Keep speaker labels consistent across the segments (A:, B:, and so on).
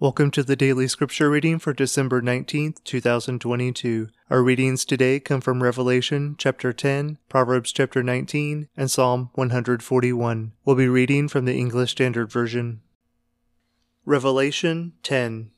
A: Welcome to the daily scripture reading for December 19th, 2022. Our readings today come from Revelation chapter 10, Proverbs chapter 19, and Psalm 141. We'll be reading from the English Standard Version. Revelation 10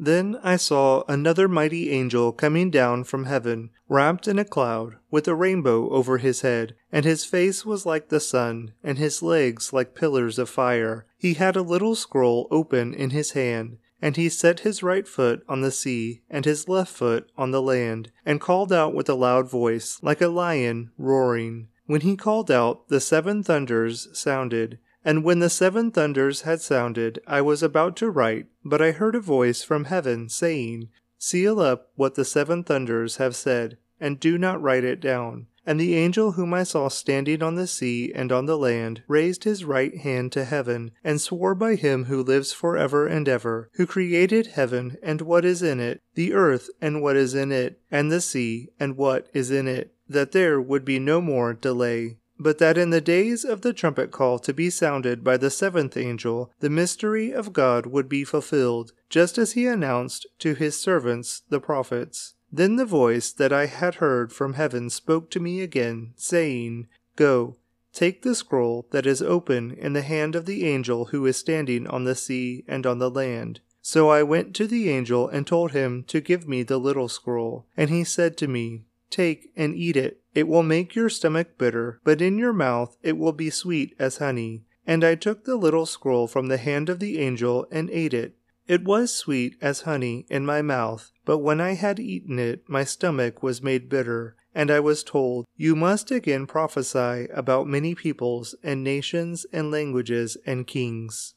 A: Then I saw another mighty angel coming down from heaven, wrapped in a cloud, with a rainbow over his head, and his face was like the sun, and his legs like pillars of fire. He had a little scroll open in his hand, and he set his right foot on the sea, and his left foot on the land, and called out with a loud voice, like a lion roaring. When he called out, the seven thunders sounded. And when the seven thunders had sounded, I was about to write, but I heard a voice from heaven saying, Seal up what the seven thunders have said, and do not write it down. And the angel whom I saw standing on the sea and on the land raised his right hand to heaven, and swore by him who lives for ever and ever, who created heaven and what is in it, the earth and what is in it, and the sea and what is in it, that there would be no more delay but that in the days of the trumpet call to be sounded by the seventh angel, the mystery of God would be fulfilled, just as he announced to his servants the prophets. Then the voice that I had heard from heaven spoke to me again, saying, Go, take the scroll that is open in the hand of the angel who is standing on the sea and on the land. So I went to the angel and told him to give me the little scroll. And he said to me, Take and eat it. It will make your stomach bitter, but in your mouth it will be sweet as honey. And I took the little scroll from the hand of the angel and ate it. It was sweet as honey in my mouth, but when I had eaten it, my stomach was made bitter. And I was told, You must again prophesy about many peoples and nations and languages and kings.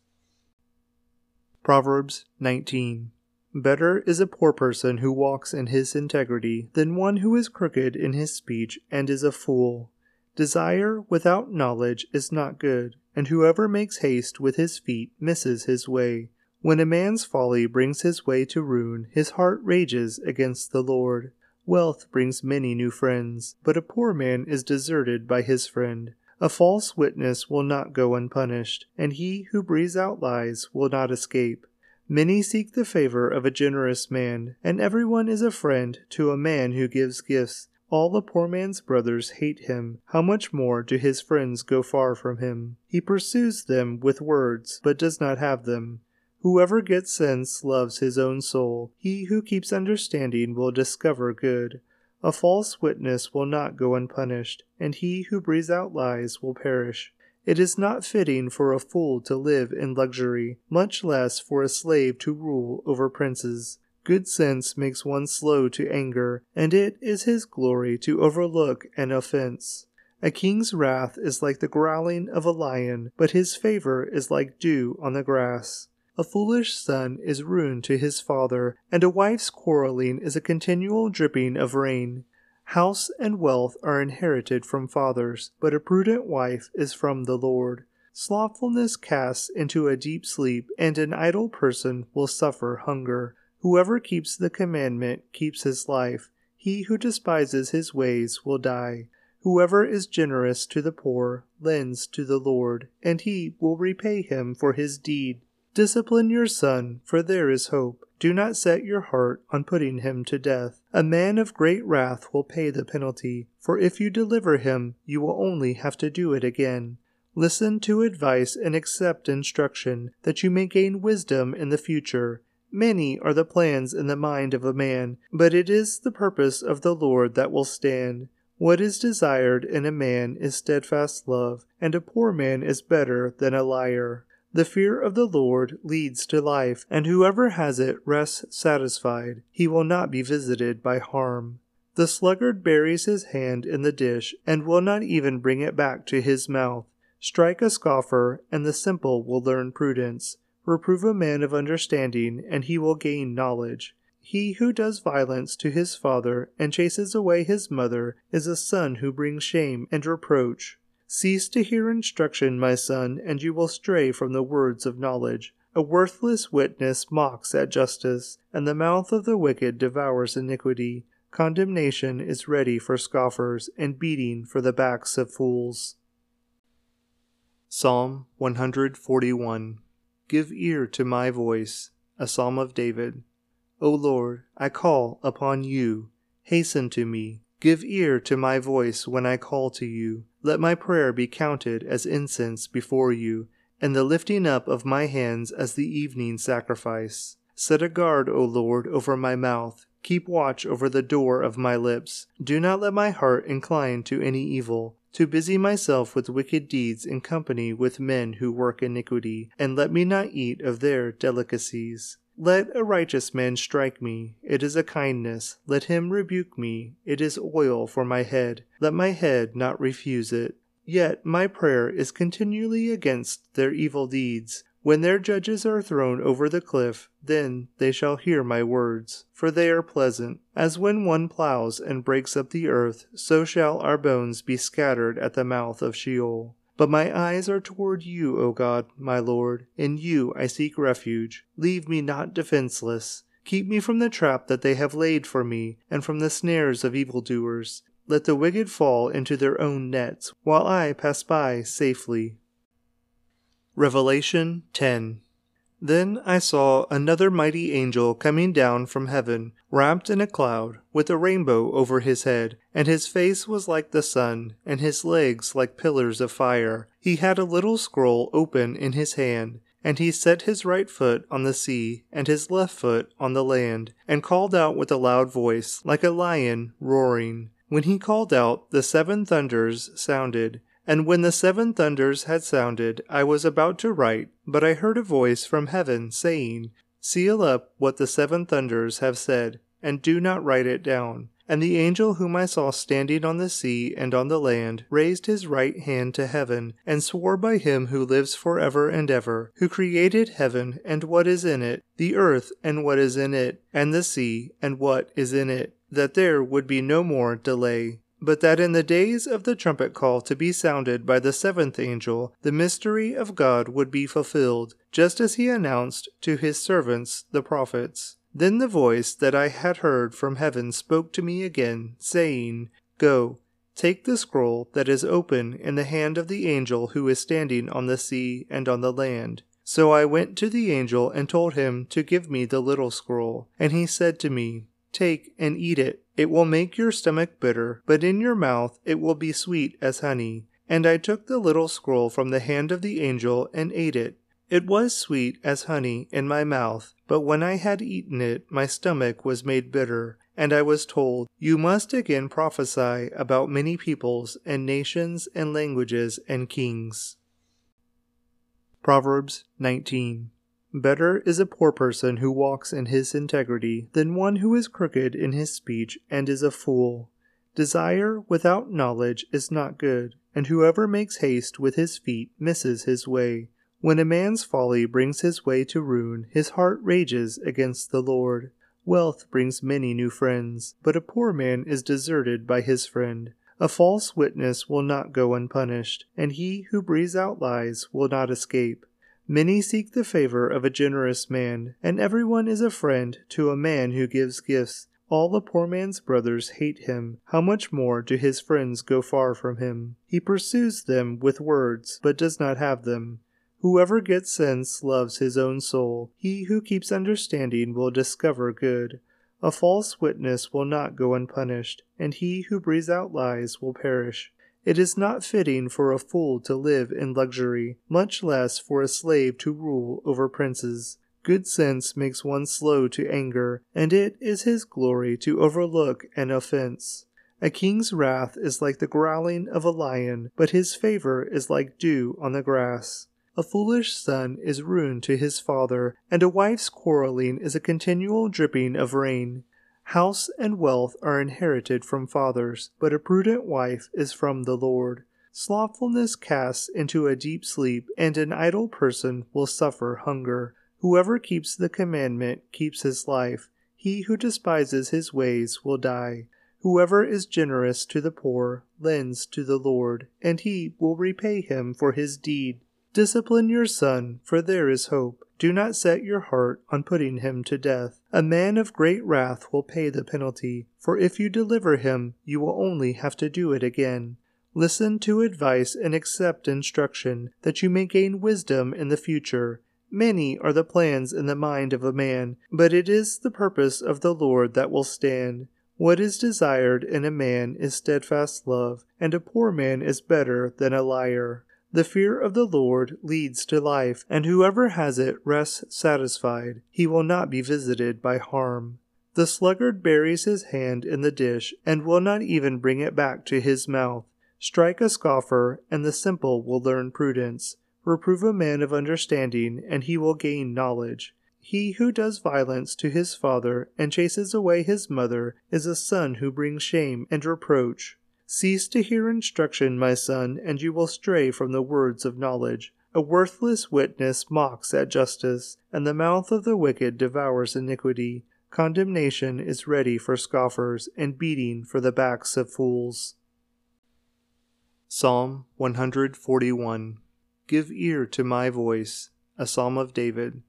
A: Proverbs 19 Better is a poor person who walks in his integrity than one who is crooked in his speech and is a fool. Desire without knowledge is not good, and whoever makes haste with his feet misses his way. When a man's folly brings his way to ruin, his heart rages against the Lord. Wealth brings many new friends, but a poor man is deserted by his friend. A false witness will not go unpunished, and he who breathes out lies will not escape. Many seek the favor of a generous man, and everyone is a friend to a man who gives gifts. All the poor man's brothers hate him. How much more do his friends go far from him? He pursues them with words, but does not have them. Whoever gets sense loves his own soul. He who keeps understanding will discover good. A false witness will not go unpunished, and he who breathes out lies will perish. It is not fitting for a fool to live in luxury, much less for a slave to rule over princes. Good sense makes one slow to anger, and it is his glory to overlook an offense. A king's wrath is like the growling of a lion, but his favor is like dew on the grass. A foolish son is ruin to his father, and a wife's quarreling is a continual dripping of rain. House and wealth are inherited from fathers, but a prudent wife is from the Lord. Slothfulness casts into a deep sleep, and an idle person will suffer hunger. Whoever keeps the commandment keeps his life. He who despises his ways will die. Whoever is generous to the poor lends to the Lord, and he will repay him for his deed. Discipline your son, for there is hope. Do not set your heart on putting him to death. A man of great wrath will pay the penalty, for if you deliver him, you will only have to do it again. Listen to advice and accept instruction, that you may gain wisdom in the future. Many are the plans in the mind of a man, but it is the purpose of the Lord that will stand. What is desired in a man is steadfast love, and a poor man is better than a liar. The fear of the Lord leads to life, and whoever has it rests satisfied. He will not be visited by harm. The sluggard buries his hand in the dish and will not even bring it back to his mouth. Strike a scoffer, and the simple will learn prudence. Reprove a man of understanding, and he will gain knowledge. He who does violence to his father and chases away his mother is a son who brings shame and reproach. Cease to hear instruction, my son, and you will stray from the words of knowledge. A worthless witness mocks at justice, and the mouth of the wicked devours iniquity. Condemnation is ready for scoffers, and beating for the backs of fools. Psalm 141 Give ear to my voice. A Psalm of David. O Lord, I call upon you. Hasten to me. Give ear to my voice when I call to you. Let my prayer be counted as incense before you, and the lifting up of my hands as the evening sacrifice. Set a guard, O Lord, over my mouth. Keep watch over the door of my lips. Do not let my heart incline to any evil, to busy myself with wicked deeds in company with men who work iniquity, and let me not eat of their delicacies. Let a righteous man strike me, it is a kindness. Let him rebuke me, it is oil for my head. Let my head not refuse it. Yet my prayer is continually against their evil deeds. When their judges are thrown over the cliff, then they shall hear my words, for they are pleasant. As when one ploughs and breaks up the earth, so shall our bones be scattered at the mouth of Sheol. But my eyes are toward you, O God, my Lord. In you I seek refuge. Leave me not defenseless. Keep me from the trap that they have laid for me, and from the snares of evildoers. Let the wicked fall into their own nets, while I pass by safely. Revelation 10 Then I saw another mighty angel coming down from heaven, wrapped in a cloud, with a rainbow over his head, and his face was like the sun, and his legs like pillars of fire. He had a little scroll open in his hand, and he set his right foot on the sea, and his left foot on the land, and called out with a loud voice, like a lion roaring. When he called out, the seven thunders sounded and when the seven thunders had sounded, I was about to write, but I heard a voice from heaven saying, Seal up what the seven thunders have said, and do not write it down. And the angel whom I saw standing on the sea and on the land raised his right hand to heaven, and swore by him who lives for ever and ever, who created heaven and what is in it, the earth and what is in it, and the sea and what is in it, that there would be no more delay but that in the days of the trumpet call to be sounded by the seventh angel, the mystery of God would be fulfilled, just as he announced to his servants the prophets. Then the voice that I had heard from heaven spoke to me again, saying, Go, take the scroll that is open in the hand of the angel who is standing on the sea and on the land. So I went to the angel and told him to give me the little scroll. And he said to me, Take and eat it. It will make your stomach bitter, but in your mouth it will be sweet as honey. And I took the little scroll from the hand of the angel and ate it. It was sweet as honey in my mouth, but when I had eaten it, my stomach was made bitter. And I was told, You must again prophesy about many peoples and nations and languages and kings. Proverbs 19. Better is a poor person who walks in his integrity than one who is crooked in his speech and is a fool. Desire without knowledge is not good, and whoever makes haste with his feet misses his way. When a man's folly brings his way to ruin, his heart rages against the Lord. Wealth brings many new friends, but a poor man is deserted by his friend. A false witness will not go unpunished, and he who breathes out lies will not escape. Many seek the favor of a generous man, and everyone is a friend to a man who gives gifts. All the poor man's brothers hate him. How much more do his friends go far from him? He pursues them with words, but does not have them. Whoever gets sense loves his own soul. He who keeps understanding will discover good. A false witness will not go unpunished, and he who breathes out lies will perish. It is not fitting for a fool to live in luxury, much less for a slave to rule over princes. Good sense makes one slow to anger, and it is his glory to overlook an offense. A king's wrath is like the growling of a lion, but his favor is like dew on the grass. A foolish son is ruin to his father, and a wife's quarreling is a continual dripping of rain. House and wealth are inherited from fathers, but a prudent wife is from the Lord. Slothfulness casts into a deep sleep, and an idle person will suffer hunger. Whoever keeps the commandment keeps his life. He who despises his ways will die. Whoever is generous to the poor lends to the Lord, and he will repay him for his deed. Discipline your son, for there is hope. Do not set your heart on putting him to death. A man of great wrath will pay the penalty, for if you deliver him, you will only have to do it again. Listen to advice and accept instruction, that you may gain wisdom in the future. Many are the plans in the mind of a man, but it is the purpose of the Lord that will stand. What is desired in a man is steadfast love, and a poor man is better than a liar. The fear of the Lord leads to life, and whoever has it rests satisfied. He will not be visited by harm. The sluggard buries his hand in the dish and will not even bring it back to his mouth. Strike a scoffer, and the simple will learn prudence. Reprove a man of understanding, and he will gain knowledge. He who does violence to his father and chases away his mother is a son who brings shame and reproach. Cease to hear instruction, my son, and you will stray from the words of knowledge. A worthless witness mocks at justice, and the mouth of the wicked devours iniquity. Condemnation is ready for scoffers, and beating for the backs of fools. Psalm 141 Give ear to my voice, a psalm of David.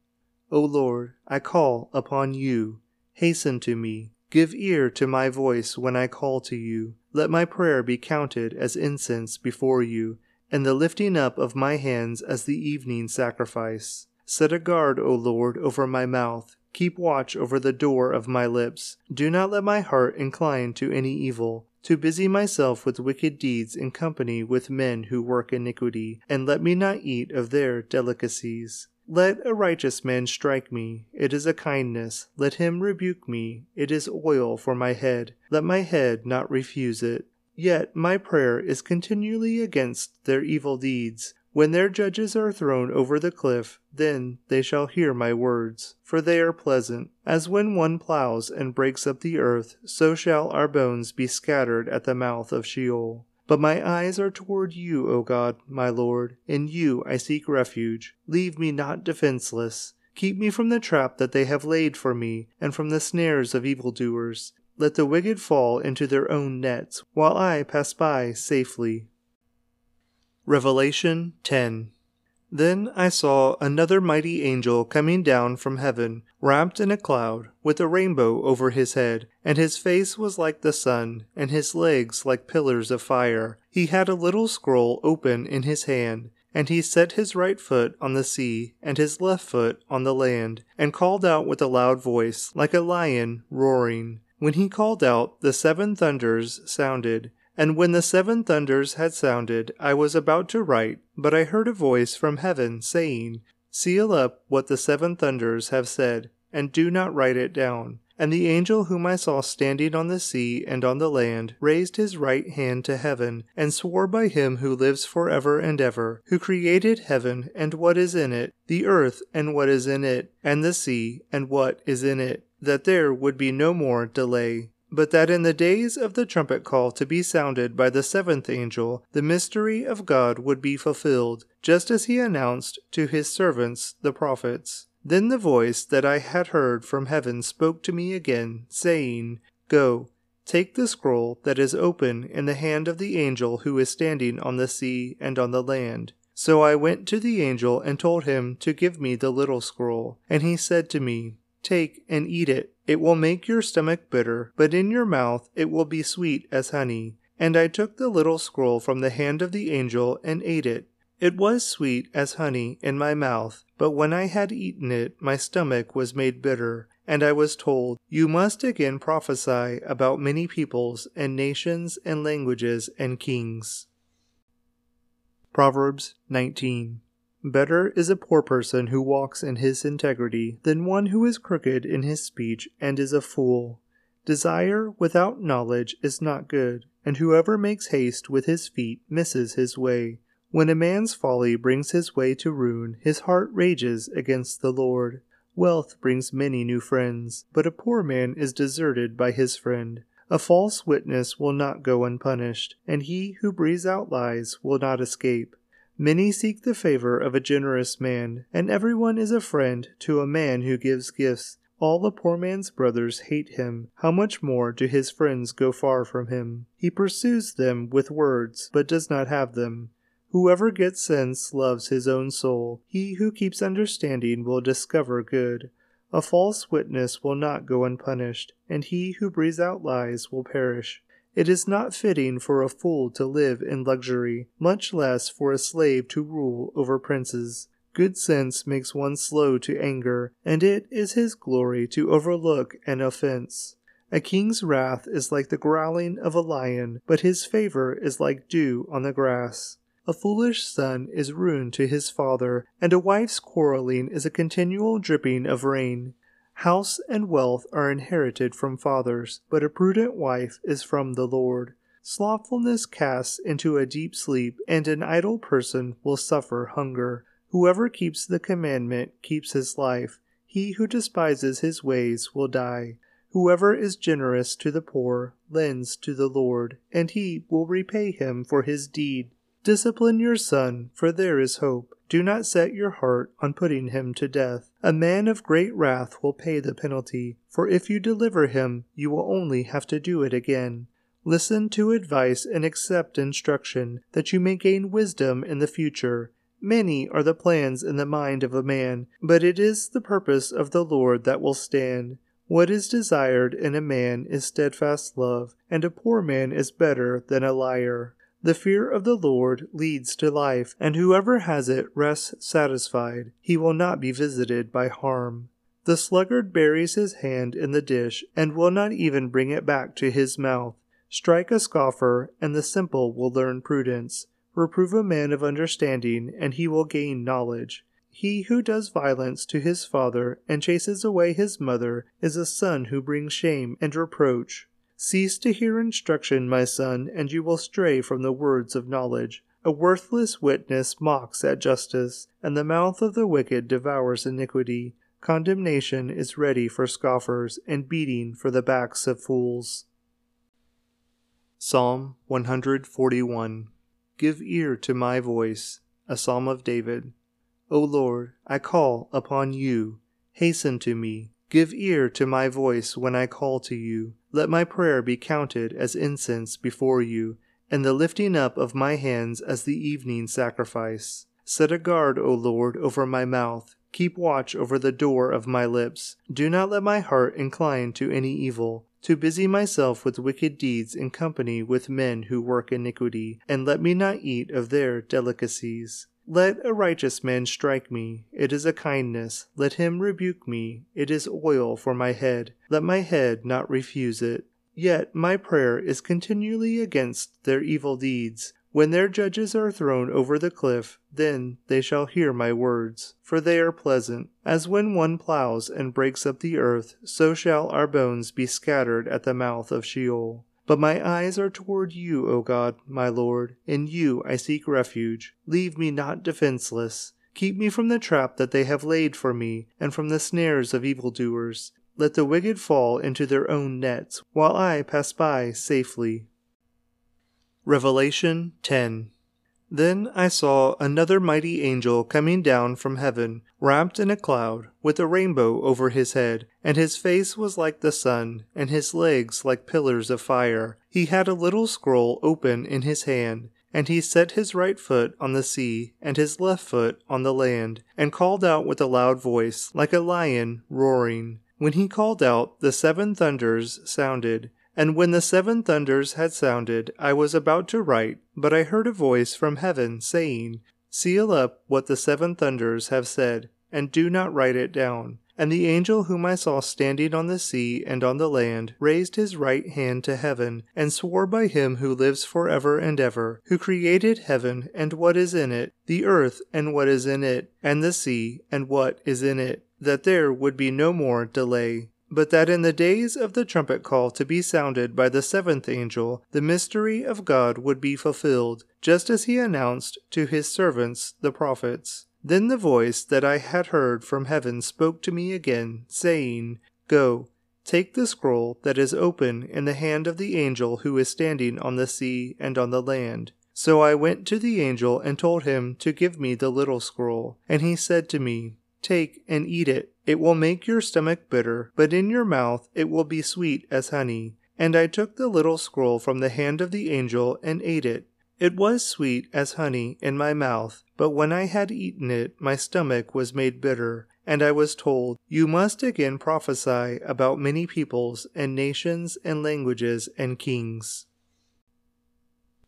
A: O Lord, I call upon you. Hasten to me. Give ear to my voice when I call to you. Let my prayer be counted as incense before you, and the lifting up of my hands as the evening sacrifice. Set a guard, O Lord, over my mouth. Keep watch over the door of my lips. Do not let my heart incline to any evil, to busy myself with wicked deeds in company with men who work iniquity, and let me not eat of their delicacies. Let a righteous man strike me, it is a kindness. Let him rebuke me, it is oil for my head. Let my head not refuse it. Yet my prayer is continually against their evil deeds. When their judges are thrown over the cliff, then they shall hear my words, for they are pleasant. As when one ploughs and breaks up the earth, so shall our bones be scattered at the mouth of Sheol. But my eyes are toward you, O God, my Lord. In you I seek refuge. Leave me not defenseless. Keep me from the trap that they have laid for me, and from the snares of evildoers. Let the wicked fall into their own nets, while I pass by safely. Revelation 10 Then I saw another mighty angel coming down from heaven, wrapped in a cloud, with a rainbow over his head, and his face was like the sun, and his legs like pillars of fire. He had a little scroll open in his hand, and he set his right foot on the sea, and his left foot on the land, and called out with a loud voice, like a lion roaring. When he called out, the seven thunders sounded and when the seven thunders had sounded, I was about to write, but I heard a voice from heaven saying, Seal up what the seven thunders have said, and do not write it down. And the angel whom I saw standing on the sea and on the land raised his right hand to heaven, and swore by him who lives for ever and ever, who created heaven and what is in it, the earth and what is in it, and the sea and what is in it, that there would be no more delay but that in the days of the trumpet call to be sounded by the seventh angel, the mystery of God would be fulfilled, just as he announced to his servants the prophets. Then the voice that I had heard from heaven spoke to me again, saying, Go, take the scroll that is open in the hand of the angel who is standing on the sea and on the land. So I went to the angel and told him to give me the little scroll. And he said to me, Take and eat it. It will make your stomach bitter, but in your mouth it will be sweet as honey. And I took the little scroll from the hand of the angel and ate it. It was sweet as honey in my mouth, but when I had eaten it, my stomach was made bitter. And I was told, You must again prophesy about many peoples and nations and languages and kings. Proverbs 19 Better is a poor person who walks in his integrity than one who is crooked in his speech and is a fool. Desire without knowledge is not good, and whoever makes haste with his feet misses his way. When a man's folly brings his way to ruin, his heart rages against the Lord. Wealth brings many new friends, but a poor man is deserted by his friend. A false witness will not go unpunished, and he who breathes out lies will not escape. Many seek the favor of a generous man, and everyone is a friend to a man who gives gifts. All the poor man's brothers hate him. How much more do his friends go far from him? He pursues them with words, but does not have them. Whoever gets sense loves his own soul. He who keeps understanding will discover good. A false witness will not go unpunished, and he who breathes out lies will perish. It is not fitting for a fool to live in luxury, much less for a slave to rule over princes. Good sense makes one slow to anger, and it is his glory to overlook an offense. A king's wrath is like the growling of a lion, but his favor is like dew on the grass. A foolish son is ruin to his father, and a wife's quarreling is a continual dripping of rain. House and wealth are inherited from fathers, but a prudent wife is from the Lord. Slothfulness casts into a deep sleep, and an idle person will suffer hunger. Whoever keeps the commandment keeps his life. He who despises his ways will die. Whoever is generous to the poor lends to the Lord, and he will repay him for his deed. Discipline your son, for there is hope. Do not set your heart on putting him to death. A man of great wrath will pay the penalty, for if you deliver him, you will only have to do it again. Listen to advice and accept instruction, that you may gain wisdom in the future. Many are the plans in the mind of a man, but it is the purpose of the Lord that will stand. What is desired in a man is steadfast love, and a poor man is better than a liar. The fear of the Lord leads to life, and whoever has it rests satisfied. He will not be visited by harm. The sluggard buries his hand in the dish, and will not even bring it back to his mouth. Strike a scoffer, and the simple will learn prudence. Reprove a man of understanding, and he will gain knowledge. He who does violence to his father and chases away his mother is a son who brings shame and reproach. Cease to hear instruction, my son, and you will stray from the words of knowledge. A worthless witness mocks at justice, and the mouth of the wicked devours iniquity. Condemnation is ready for scoffers, and beating for the backs of fools. Psalm 141 Give ear to my voice, a psalm of David. O Lord, I call upon you. Hasten to me. Give ear to my voice when I call to you. Let my prayer be counted as incense before you, and the lifting up of my hands as the evening sacrifice. Set a guard, O Lord, over my mouth. Keep watch over the door of my lips. Do not let my heart incline to any evil, to busy myself with wicked deeds in company with men who work iniquity, and let me not eat of their delicacies. Let a righteous man strike me, it is a kindness. Let him rebuke me, it is oil for my head. Let my head not refuse it. Yet my prayer is continually against their evil deeds. When their judges are thrown over the cliff, then they shall hear my words, for they are pleasant. As when one ploughs and breaks up the earth, so shall our bones be scattered at the mouth of Sheol. But my eyes are toward you, O God, my Lord. In you I seek refuge. Leave me not defenseless. Keep me from the trap that they have laid for me, and from the snares of evildoers. Let the wicked fall into their own nets, while I pass by safely. Revelation 10 then I saw another mighty angel coming down from heaven, wrapped in a cloud, with a rainbow over his head, and his face was like the sun, and his legs like pillars of fire. He had a little scroll open in his hand, and he set his right foot on the sea, and his left foot on the land, and called out with a loud voice, like a lion roaring. When he called out, the seven thunders sounded and when the seven thunders had sounded, I was about to write, but I heard a voice from heaven saying, Seal up what the seven thunders have said, and do not write it down. And the angel whom I saw standing on the sea and on the land raised his right hand to heaven, and swore by him who lives for ever and ever, who created heaven and what is in it, the earth and what is in it, and the sea and what is in it, that there would be no more delay but that in the days of the trumpet call to be sounded by the seventh angel, the mystery of God would be fulfilled, just as he announced to his servants the prophets. Then the voice that I had heard from heaven spoke to me again, saying, Go, take the scroll that is open in the hand of the angel who is standing on the sea and on the land. So I went to the angel and told him to give me the little scroll, and he said to me, Take and eat it. It will make your stomach bitter, but in your mouth it will be sweet as honey. And I took the little scroll from the hand of the angel and ate it. It was sweet as honey in my mouth, but when I had eaten it, my stomach was made bitter. And I was told, You must again prophesy about many peoples and nations and languages and kings.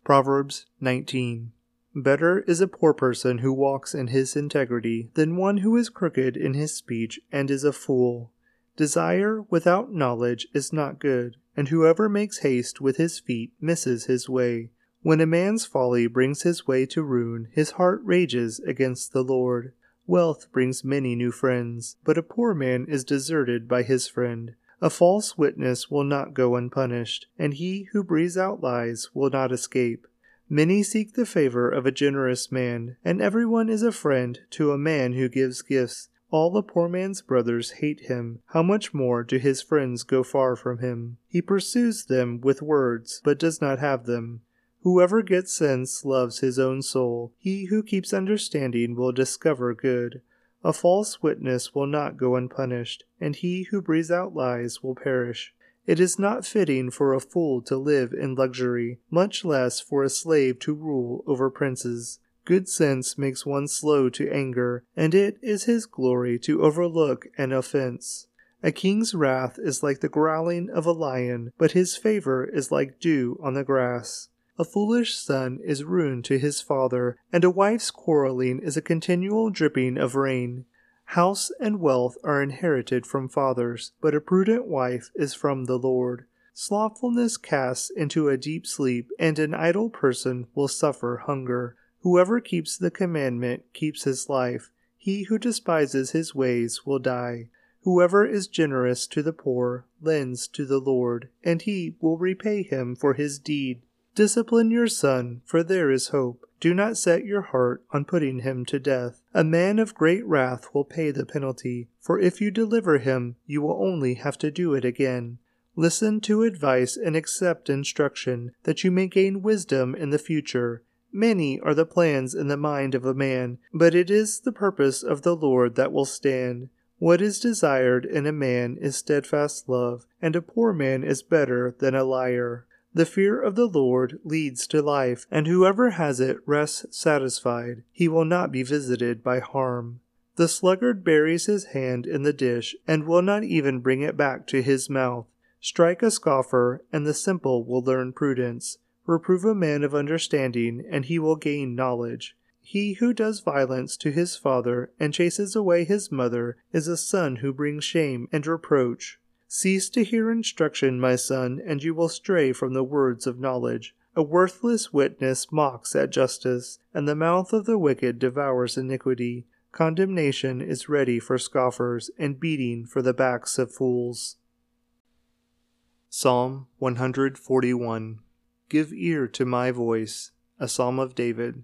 A: Proverbs 19 Better is a poor person who walks in his integrity than one who is crooked in his speech and is a fool. Desire without knowledge is not good, and whoever makes haste with his feet misses his way. When a man's folly brings his way to ruin, his heart rages against the Lord. Wealth brings many new friends, but a poor man is deserted by his friend. A false witness will not go unpunished, and he who breathes out lies will not escape. Many seek the favor of a generous man, and everyone is a friend to a man who gives gifts. All the poor man's brothers hate him. How much more do his friends go far from him? He pursues them with words, but does not have them. Whoever gets sense loves his own soul. He who keeps understanding will discover good. A false witness will not go unpunished, and he who breathes out lies will perish. It is not fitting for a fool to live in luxury, much less for a slave to rule over princes. Good sense makes one slow to anger, and it is his glory to overlook an offense. A king's wrath is like the growling of a lion, but his favor is like dew on the grass. A foolish son is ruin to his father, and a wife's quarreling is a continual dripping of rain. House and wealth are inherited from fathers, but a prudent wife is from the Lord. Slothfulness casts into a deep sleep, and an idle person will suffer hunger. Whoever keeps the commandment keeps his life. He who despises his ways will die. Whoever is generous to the poor lends to the Lord, and he will repay him for his deed. Discipline your son, for there is hope. Do not set your heart on putting him to death. A man of great wrath will pay the penalty, for if you deliver him, you will only have to do it again. Listen to advice and accept instruction, that you may gain wisdom in the future. Many are the plans in the mind of a man, but it is the purpose of the Lord that will stand. What is desired in a man is steadfast love, and a poor man is better than a liar. The fear of the Lord leads to life, and whoever has it rests satisfied. He will not be visited by harm. The sluggard buries his hand in the dish and will not even bring it back to his mouth. Strike a scoffer, and the simple will learn prudence. Reprove a man of understanding, and he will gain knowledge. He who does violence to his father and chases away his mother is a son who brings shame and reproach. Cease to hear instruction, my son, and you will stray from the words of knowledge. A worthless witness mocks at justice, and the mouth of the wicked devours iniquity. Condemnation is ready for scoffers, and beating for the backs of fools. Psalm 141 Give ear to my voice, a psalm of David.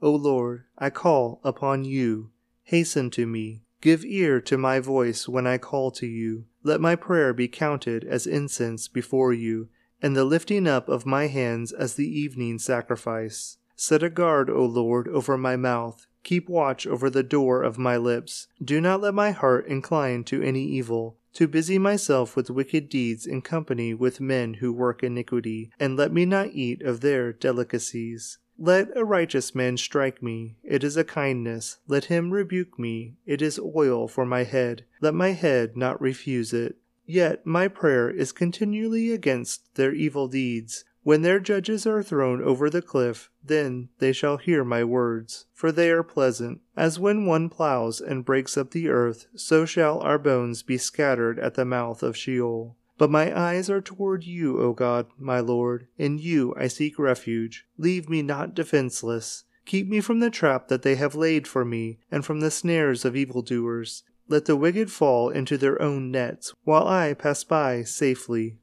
A: O Lord, I call upon you. Hasten to me. Give ear to my voice when I call to you. Let my prayer be counted as incense before you, and the lifting up of my hands as the evening sacrifice. Set a guard, O Lord, over my mouth. Keep watch over the door of my lips. Do not let my heart incline to any evil, to busy myself with wicked deeds in company with men who work iniquity, and let me not eat of their delicacies. Let a righteous man strike me, it is a kindness. Let him rebuke me, it is oil for my head. Let my head not refuse it. Yet my prayer is continually against their evil deeds. When their judges are thrown over the cliff, then they shall hear my words, for they are pleasant. As when one ploughs and breaks up the earth, so shall our bones be scattered at the mouth of Sheol. But my eyes are toward you, O God, my Lord. In you I seek refuge. Leave me not defenseless. Keep me from the trap that they have laid for me, and from the snares of evildoers. Let the wicked fall into their own nets, while I pass by safely.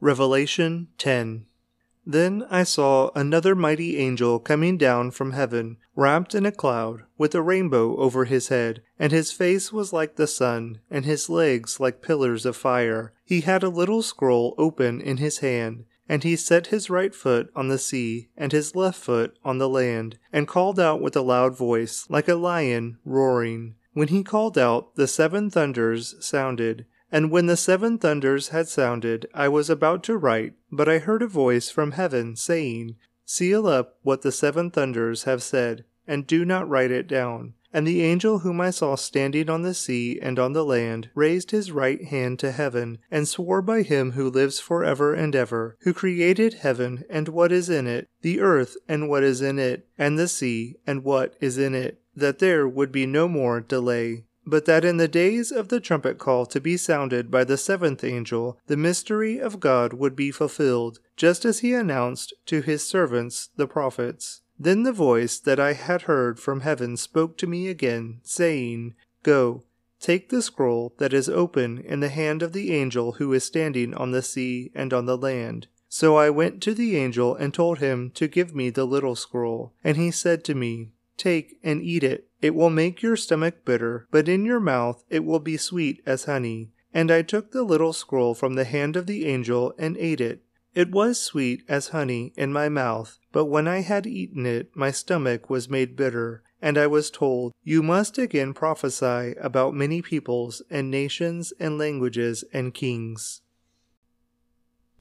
A: Revelation 10 then I saw another mighty angel coming down from heaven, wrapped in a cloud, with a rainbow over his head, and his face was like the sun, and his legs like pillars of fire. He had a little scroll open in his hand, and he set his right foot on the sea, and his left foot on the land, and called out with a loud voice, like a lion roaring. When he called out, the seven thunders sounded and when the seven thunders had sounded, I was about to write, but I heard a voice from heaven saying, Seal up what the seven thunders have said, and do not write it down. And the angel whom I saw standing on the sea and on the land raised his right hand to heaven, and swore by him who lives for ever and ever, who created heaven and what is in it, the earth and what is in it, and the sea and what is in it, that there would be no more delay but that in the days of the trumpet call to be sounded by the seventh angel, the mystery of God would be fulfilled, just as he announced to his servants the prophets. Then the voice that I had heard from heaven spoke to me again, saying, Go, take the scroll that is open in the hand of the angel who is standing on the sea and on the land. So I went to the angel and told him to give me the little scroll. And he said to me, Take and eat it. It will make your stomach bitter, but in your mouth it will be sweet as honey. And I took the little scroll from the hand of the angel and ate it. It was sweet as honey in my mouth, but when I had eaten it, my stomach was made bitter, and I was told, You must again prophesy about many peoples and nations and languages and kings.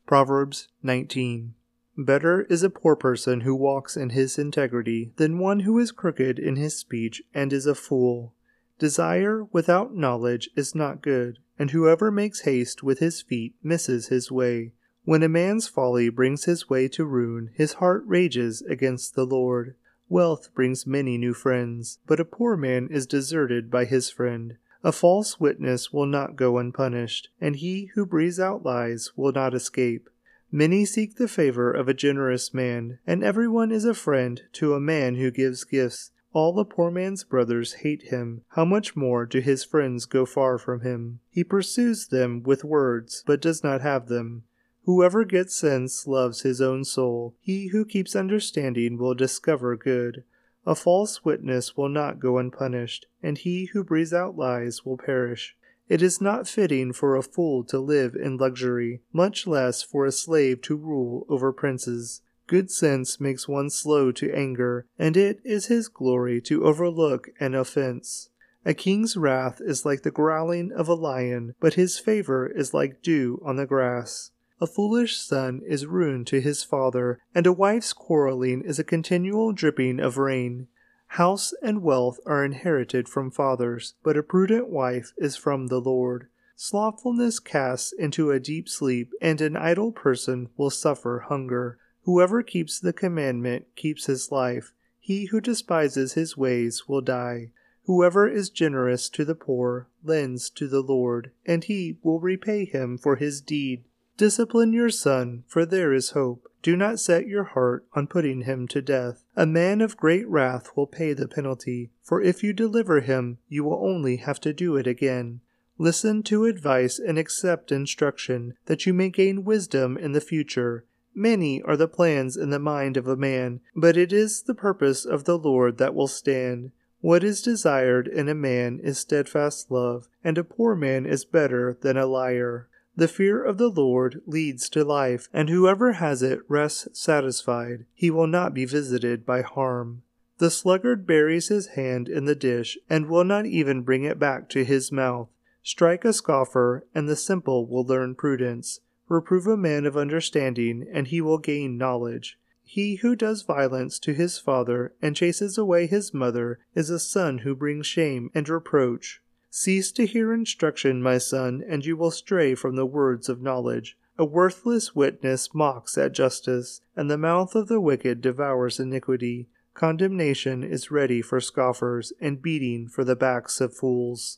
A: Proverbs 19. Better is a poor person who walks in his integrity than one who is crooked in his speech and is a fool. Desire without knowledge is not good, and whoever makes haste with his feet misses his way. When a man's folly brings his way to ruin, his heart rages against the Lord. Wealth brings many new friends, but a poor man is deserted by his friend. A false witness will not go unpunished, and he who breathes out lies will not escape. Many seek the favor of a generous man, and everyone is a friend to a man who gives gifts. All the poor man's brothers hate him. How much more do his friends go far from him? He pursues them with words, but does not have them. Whoever gets sense loves his own soul. He who keeps understanding will discover good. A false witness will not go unpunished, and he who breathes out lies will perish. It is not fitting for a fool to live in luxury, much less for a slave to rule over princes. Good sense makes one slow to anger, and it is his glory to overlook an offense. A king's wrath is like the growling of a lion, but his favor is like dew on the grass. A foolish son is ruin to his father, and a wife's quarreling is a continual dripping of rain. House and wealth are inherited from fathers, but a prudent wife is from the Lord. Slothfulness casts into a deep sleep, and an idle person will suffer hunger. Whoever keeps the commandment keeps his life. He who despises his ways will die. Whoever is generous to the poor lends to the Lord, and he will repay him for his deed. Discipline your son, for there is hope. Do not set your heart on putting him to death. A man of great wrath will pay the penalty, for if you deliver him, you will only have to do it again. Listen to advice and accept instruction, that you may gain wisdom in the future. Many are the plans in the mind of a man, but it is the purpose of the Lord that will stand. What is desired in a man is steadfast love, and a poor man is better than a liar. The fear of the Lord leads to life, and whoever has it rests satisfied. He will not be visited by harm. The sluggard buries his hand in the dish and will not even bring it back to his mouth. Strike a scoffer, and the simple will learn prudence. Reprove a man of understanding, and he will gain knowledge. He who does violence to his father and chases away his mother is a son who brings shame and reproach. Cease to hear instruction, my son, and you will stray from the words of knowledge. A worthless witness mocks at justice, and the mouth of the wicked devours iniquity. Condemnation is ready for scoffers, and beating for the backs of fools.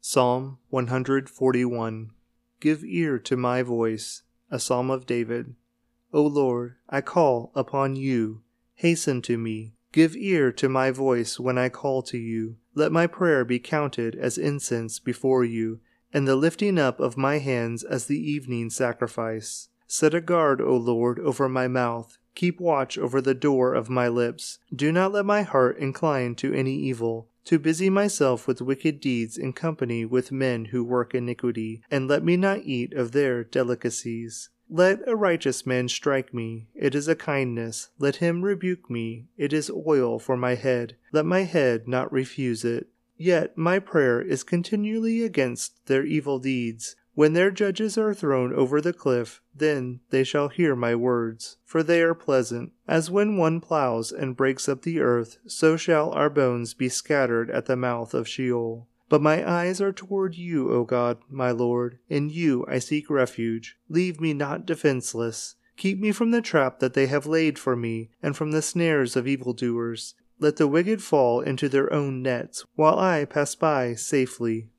A: Psalm 141 Give ear to my voice, a psalm of David. O Lord, I call upon you. Hasten to me. Give ear to my voice when I call to you. Let my prayer be counted as incense before you, and the lifting up of my hands as the evening sacrifice. Set a guard, O Lord, over my mouth. Keep watch over the door of my lips. Do not let my heart incline to any evil, to busy myself with wicked deeds in company with men who work iniquity, and let me not eat of their delicacies. Let a righteous man strike me, it is a kindness. Let him rebuke me, it is oil for my head. Let my head not refuse it. Yet my prayer is continually against their evil deeds. When their judges are thrown over the cliff, then they shall hear my words, for they are pleasant. As when one ploughs and breaks up the earth, so shall our bones be scattered at the mouth of Sheol. But my eyes are toward you, O God, my Lord. In you I seek refuge. Leave me not defenseless. Keep me from the trap that they have laid for me, and from the snares of evildoers. Let the wicked fall into their own nets, while I pass by safely.